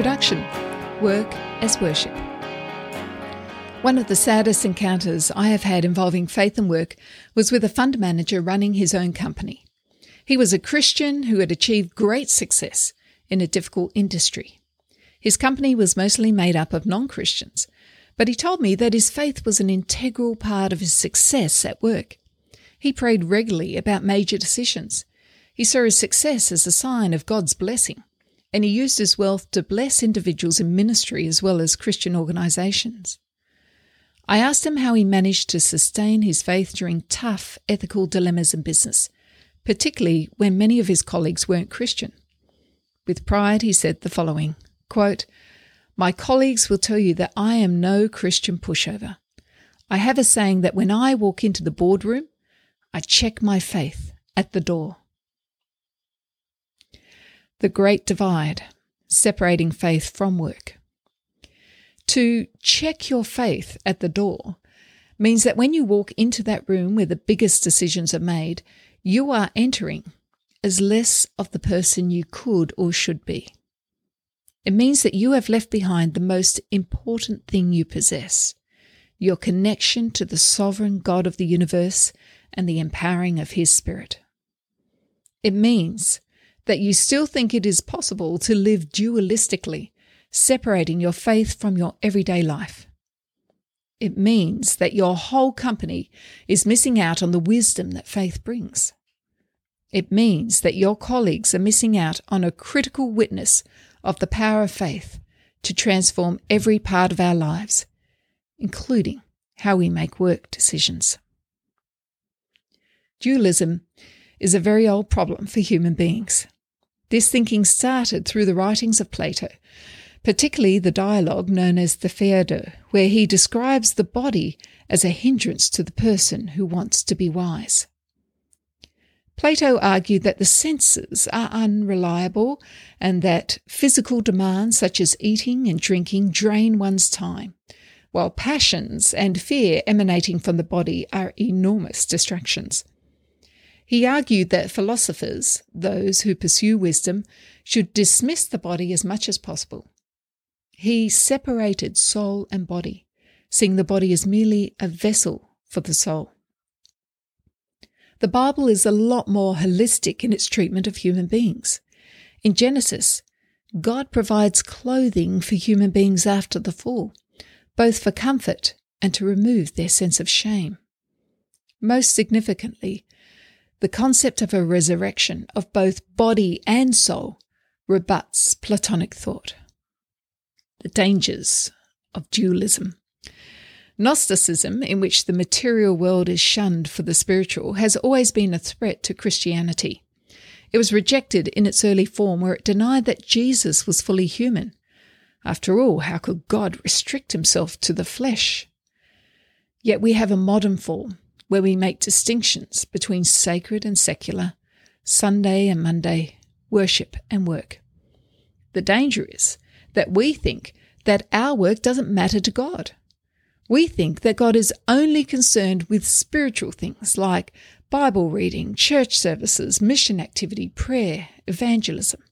Introduction Work as Worship. One of the saddest encounters I have had involving faith and work was with a fund manager running his own company. He was a Christian who had achieved great success in a difficult industry. His company was mostly made up of non Christians, but he told me that his faith was an integral part of his success at work. He prayed regularly about major decisions. He saw his success as a sign of God's blessing, and he used his wealth to bless individuals in ministry as well as Christian organizations. I asked him how he managed to sustain his faith during tough ethical dilemmas in business, particularly when many of his colleagues weren't Christian. With pride, he said the following quote, my colleagues will tell you that I am no Christian pushover. I have a saying that when I walk into the boardroom, I check my faith at the door. The Great Divide Separating Faith from Work. To check your faith at the door means that when you walk into that room where the biggest decisions are made, you are entering as less of the person you could or should be. It means that you have left behind the most important thing you possess your connection to the sovereign God of the universe and the empowering of His Spirit. It means that you still think it is possible to live dualistically, separating your faith from your everyday life. It means that your whole company is missing out on the wisdom that faith brings. It means that your colleagues are missing out on a critical witness of the power of faith to transform every part of our lives, including how we make work decisions. Dualism is a very old problem for human beings. This thinking started through the writings of Plato, particularly the dialogue known as the Phaedo, where he describes the body as a hindrance to the person who wants to be wise. Plato argued that the senses are unreliable and that physical demands such as eating and drinking drain one's time, while passions and fear emanating from the body are enormous distractions. He argued that philosophers, those who pursue wisdom, should dismiss the body as much as possible. He separated soul and body, seeing the body as merely a vessel for the soul. The Bible is a lot more holistic in its treatment of human beings. In Genesis, God provides clothing for human beings after the fall, both for comfort and to remove their sense of shame. Most significantly, the concept of a resurrection of both body and soul rebuts Platonic thought. The dangers of dualism. Gnosticism, in which the material world is shunned for the spiritual, has always been a threat to Christianity. It was rejected in its early form, where it denied that Jesus was fully human. After all, how could God restrict himself to the flesh? Yet we have a modern form where we make distinctions between sacred and secular, Sunday and Monday, worship and work. The danger is that we think that our work doesn't matter to God. We think that God is only concerned with spiritual things like Bible reading, church services, mission activity, prayer, evangelism.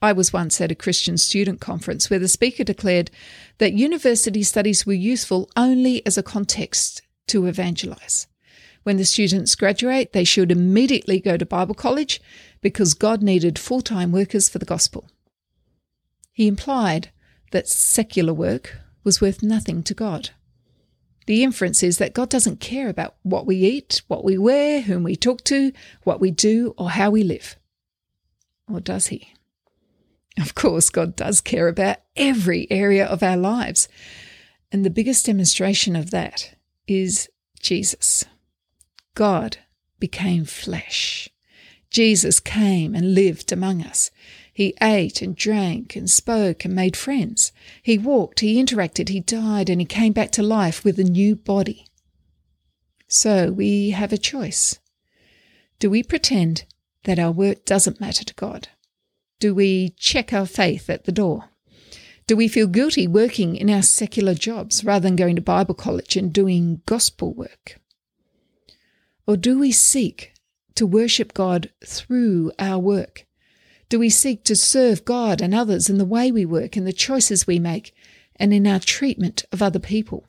I was once at a Christian student conference where the speaker declared that university studies were useful only as a context to evangelize. When the students graduate, they should immediately go to Bible college because God needed full time workers for the gospel. He implied that secular work was worth nothing to God. The inference is that God doesn't care about what we eat, what we wear, whom we talk to, what we do, or how we live. Or does He? Of course, God does care about every area of our lives. And the biggest demonstration of that is Jesus. God became flesh. Jesus came and lived among us. He ate and drank and spoke and made friends. He walked, he interacted, he died, and he came back to life with a new body. So we have a choice. Do we pretend that our work doesn't matter to God? Do we check our faith at the door? Do we feel guilty working in our secular jobs rather than going to Bible college and doing gospel work? Or do we seek to worship God through our work? Do we seek to serve God and others in the way we work, in the choices we make, and in our treatment of other people?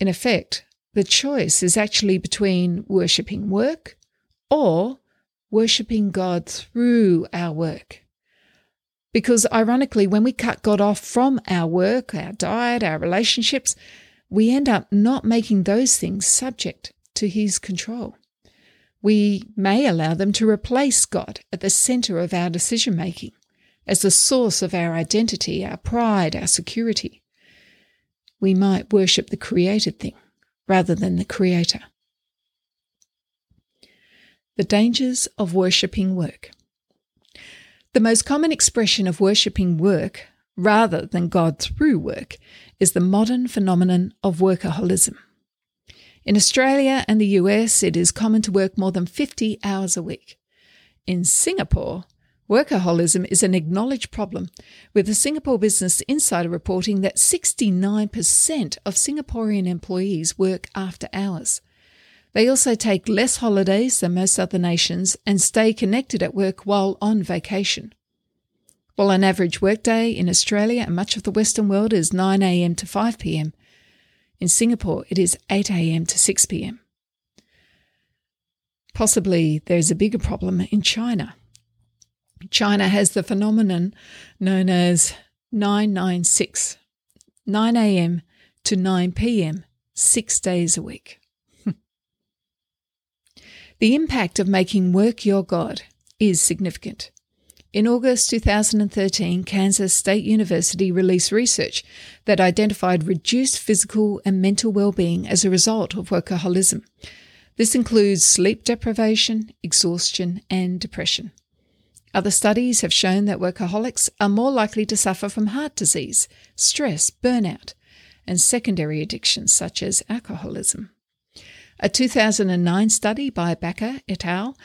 In effect, the choice is actually between worshipping work or worshipping God through our work. Because ironically, when we cut God off from our work, our diet, our relationships, we end up not making those things subject to His control. We may allow them to replace God at the center of our decision making, as the source of our identity, our pride, our security. We might worship the created thing rather than the Creator. The dangers of worshipping work. The most common expression of worshipping work, rather than God through work, is the modern phenomenon of workaholism. In Australia and the US, it is common to work more than 50 hours a week. In Singapore, workaholism is an acknowledged problem, with the Singapore Business Insider reporting that 69% of Singaporean employees work after hours. They also take less holidays than most other nations and stay connected at work while on vacation. While an average workday in Australia and much of the Western world is 9am to 5pm, in Singapore it is 8am to 6pm. Possibly there's a bigger problem in China. China has the phenomenon known as 996, 9am to 9pm, six days a week. The impact of making work your God is significant. In August 2013, Kansas State University released research that identified reduced physical and mental well-being as a result of workaholism. This includes sleep deprivation, exhaustion, and depression. Other studies have shown that workaholics are more likely to suffer from heart disease, stress, burnout, and secondary addictions such as alcoholism. A 2009 study by Bakker et al.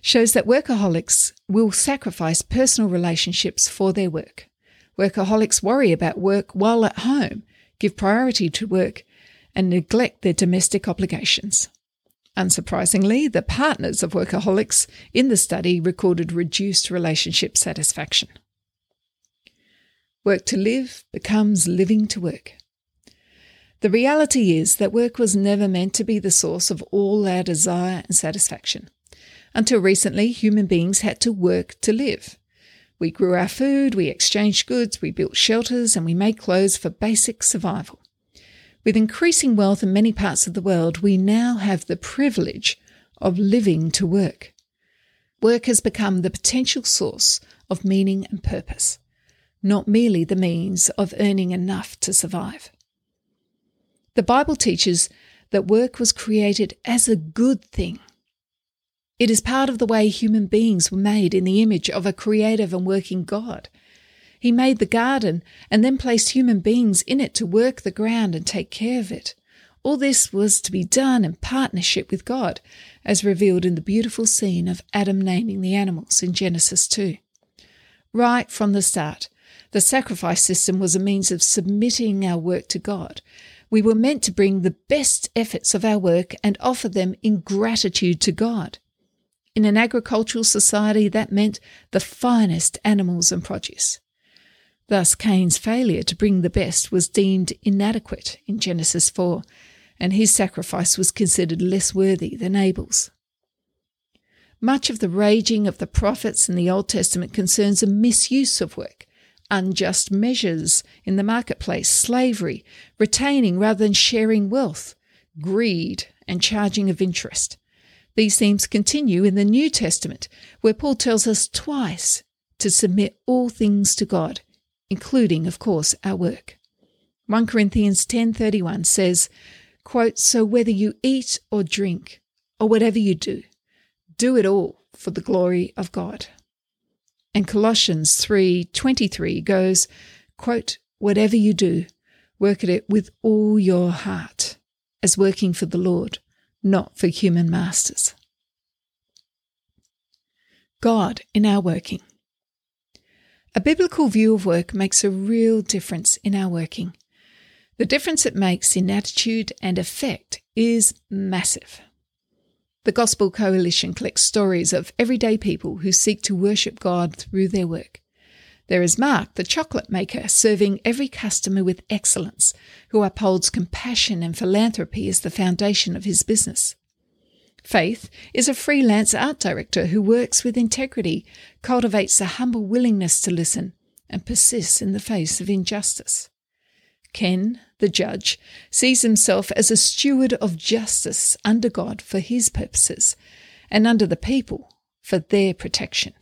shows that workaholics will sacrifice personal relationships for their work. Workaholics worry about work while at home, give priority to work, and neglect their domestic obligations. Unsurprisingly, the partners of workaholics in the study recorded reduced relationship satisfaction. Work to live becomes living to work. The reality is that work was never meant to be the source of all our desire and satisfaction. Until recently, human beings had to work to live. We grew our food, we exchanged goods, we built shelters, and we made clothes for basic survival. With increasing wealth in many parts of the world, we now have the privilege of living to work. Work has become the potential source of meaning and purpose, not merely the means of earning enough to survive. The Bible teaches that work was created as a good thing. It is part of the way human beings were made in the image of a creative and working God. He made the garden and then placed human beings in it to work the ground and take care of it. All this was to be done in partnership with God, as revealed in the beautiful scene of Adam naming the animals in Genesis 2. Right from the start, the sacrifice system was a means of submitting our work to God, we were meant to bring the best efforts of our work and offer them in gratitude to God. In an agricultural society, that meant the finest animals and produce. Thus, Cain's failure to bring the best was deemed inadequate in Genesis 4, and his sacrifice was considered less worthy than Abel's. Much of the raging of the prophets in the Old Testament concerns a misuse of work unjust measures in the marketplace, slavery, retaining rather than sharing wealth, greed, and charging of interest. These themes continue in the New Testament, where Paul tells us twice to submit all things to God, including, of course, our work. 1 Corinthians 10:31 says, quote, "So whether you eat or drink or whatever you do, do it all for the glory of God." And Colossians 3:23 goes, quote, "Whatever you do, work at it with all your heart, as working for the Lord, not for human masters." God in our working. A biblical view of work makes a real difference in our working. The difference it makes in attitude and effect is massive. The Gospel Coalition collects stories of everyday people who seek to worship God through their work. There is Mark, the chocolate maker, serving every customer with excellence, who upholds compassion and philanthropy as the foundation of his business. Faith is a freelance art director who works with integrity, cultivates a humble willingness to listen, and persists in the face of injustice. Ken, the judge, sees himself as a steward of justice under God for his purposes and under the people for their protection.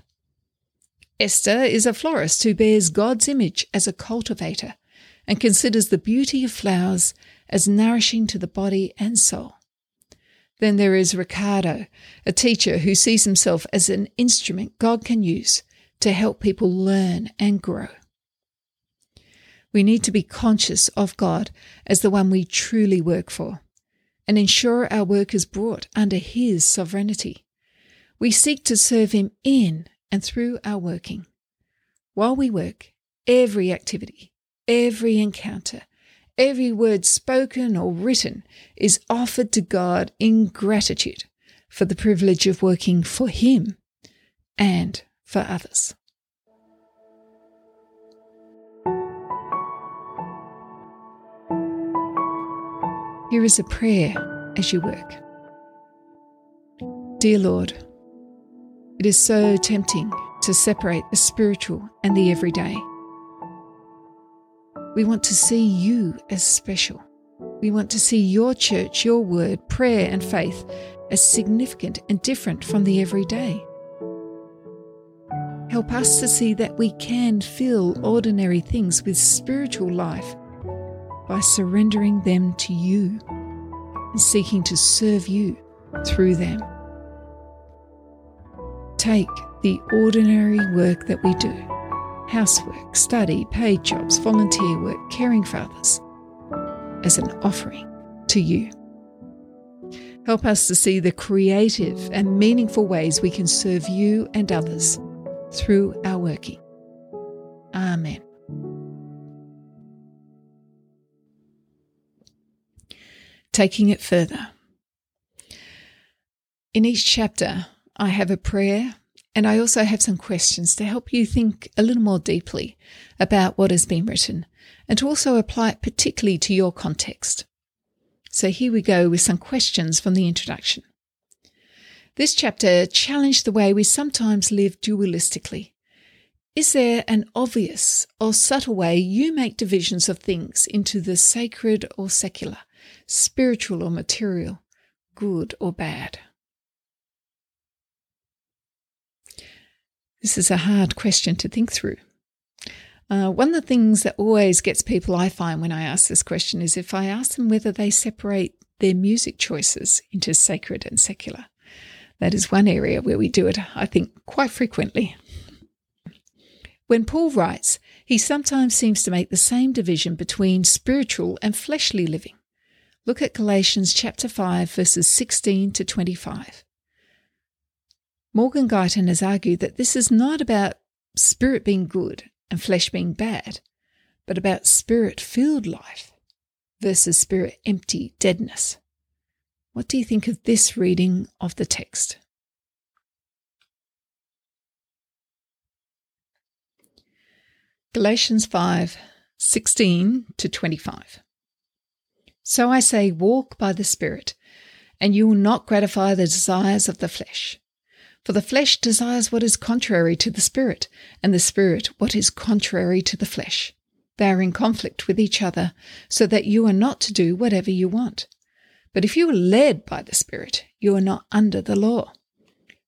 Esther is a florist who bears God's image as a cultivator and considers the beauty of flowers as nourishing to the body and soul. Then there is Ricardo, a teacher who sees himself as an instrument God can use to help people learn and grow. We need to be conscious of God as the one we truly work for and ensure our work is brought under His sovereignty. We seek to serve Him in and through our working. While we work, every activity, every encounter, every word spoken or written is offered to God in gratitude for the privilege of working for Him and for others. Here is a prayer as you work. Dear Lord, it is so tempting to separate the spiritual and the everyday. We want to see you as special. We want to see your church, your word, prayer, and faith as significant and different from the everyday. Help us to see that we can fill ordinary things with spiritual life by surrendering them to you and seeking to serve you through them. Take the ordinary work that we do housework, study, paid jobs, volunteer work, caring for others as an offering to you. Help us to see the creative and meaningful ways we can serve you and others through our working. Amen. Taking it further. In each chapter, I have a prayer and I also have some questions to help you think a little more deeply about what has been written and to also apply it particularly to your context. So here we go with some questions from the introduction. This chapter challenged the way we sometimes live dualistically. Is there an obvious or subtle way you make divisions of things into the sacred or secular, spiritual or material, good or bad? This is a hard question to think through. Uh, one of the things that always gets people, I find, when I ask this question is if I ask them whether they separate their music choices into sacred and secular. That is one area where we do it, I think, quite frequently. When Paul writes, he sometimes seems to make the same division between spiritual and fleshly living. Look at Galatians chapter 5 verses 16 to 25. Morgan Guyton has argued that this is not about spirit being good and flesh being bad, but about spirit filled life versus spirit empty deadness. What do you think of this reading of the text? Galatians 5 16 to 25. So I say, walk by the Spirit, and you will not gratify the desires of the flesh. For the flesh desires what is contrary to the Spirit, and the Spirit what is contrary to the flesh. They are in conflict with each other, so that you are not to do whatever you want. But if you are led by the Spirit, you are not under the law.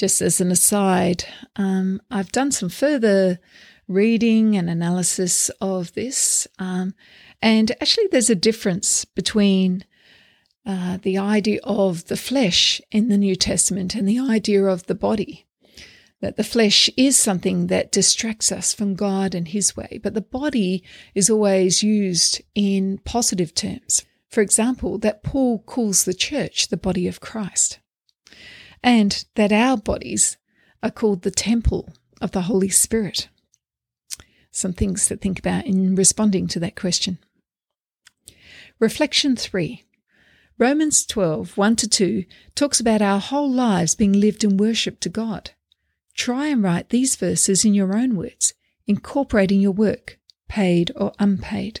Just as an aside, um, I've done some further reading and analysis of this, um, and actually, there's a difference between uh, the idea of the flesh in the New Testament and the idea of the body. That the flesh is something that distracts us from God and His way, but the body is always used in positive terms. For example, that Paul calls the church the body of Christ, and that our bodies are called the temple of the Holy Spirit. Some things to think about in responding to that question. Reflection 3 Romans 12, 1 to 2 talks about our whole lives being lived in worship to God. Try and write these verses in your own words, incorporating your work, paid or unpaid.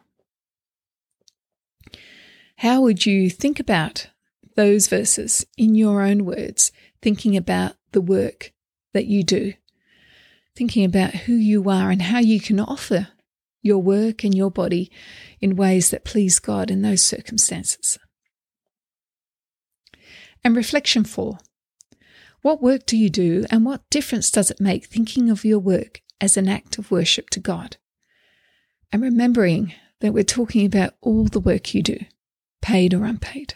How would you think about those verses in your own words, thinking about the work that you do, thinking about who you are and how you can offer your work and your body in ways that please God in those circumstances? And reflection four What work do you do, and what difference does it make thinking of your work as an act of worship to God? And remembering that we're talking about all the work you do, paid or unpaid.